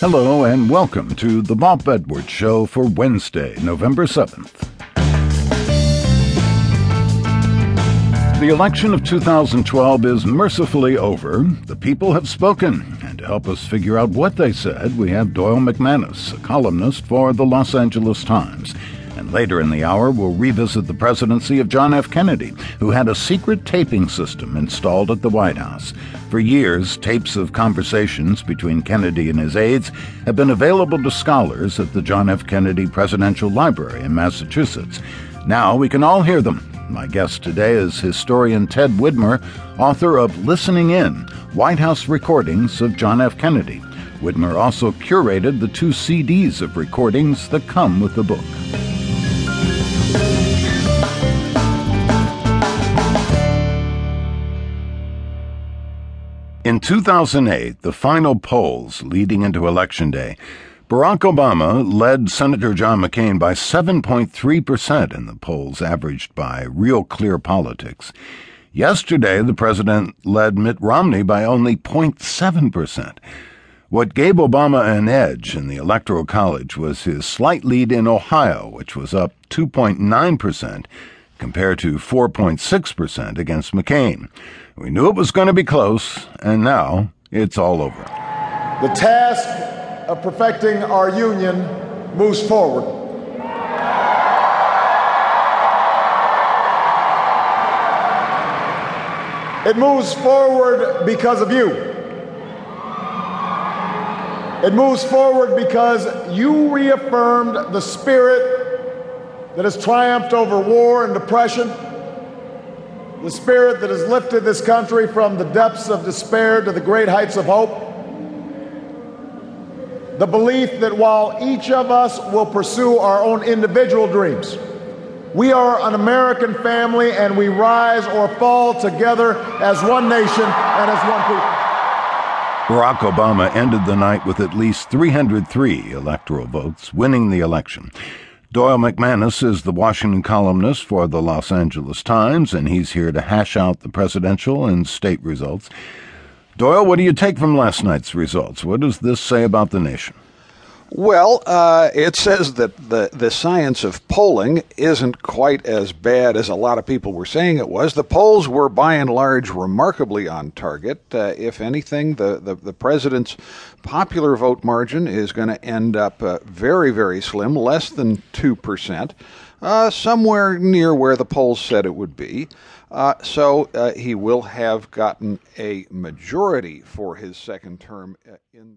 Hello, and welcome to the Bob Edwards Show for Wednesday, November 7th. The election of 2012 is mercifully over. The people have spoken. And to help us figure out what they said, we have Doyle McManus, a columnist for the Los Angeles Times. Later in the hour, we'll revisit the presidency of John F. Kennedy, who had a secret taping system installed at the White House. For years, tapes of conversations between Kennedy and his aides have been available to scholars at the John F. Kennedy Presidential Library in Massachusetts. Now we can all hear them. My guest today is historian Ted Widmer, author of Listening In White House Recordings of John F. Kennedy. Widmer also curated the two CDs of recordings that come with the book. In 2008, the final polls leading into Election Day, Barack Obama led Senator John McCain by 7.3% in the polls averaged by Real Clear Politics. Yesterday, the president led Mitt Romney by only 0.7%. What gave Obama an edge in the Electoral College was his slight lead in Ohio, which was up 2.9% compared to 4.6% against McCain. We knew it was going to be close, and now it's all over. The task of perfecting our union moves forward. It moves forward because of you. It moves forward because you reaffirmed the spirit that has triumphed over war and depression the spirit that has lifted this country from the depths of despair to the great heights of hope. The belief that while each of us will pursue our own individual dreams, we are an American family and we rise or fall together as one nation and as one people. Barack Obama ended the night with at least 303 electoral votes, winning the election. Doyle McManus is the Washington columnist for the Los Angeles Times, and he's here to hash out the presidential and state results. Doyle, what do you take from last night's results? What does this say about the nation? Well, uh, it says that the, the science of polling isn't quite as bad as a lot of people were saying it was. The polls were by and large remarkably on target. Uh, if anything, the, the, the, president's popular vote margin is going to end up uh, very, very slim, less than 2%, uh, somewhere near where the polls said it would be. Uh, so uh, he will have gotten a majority for his second term in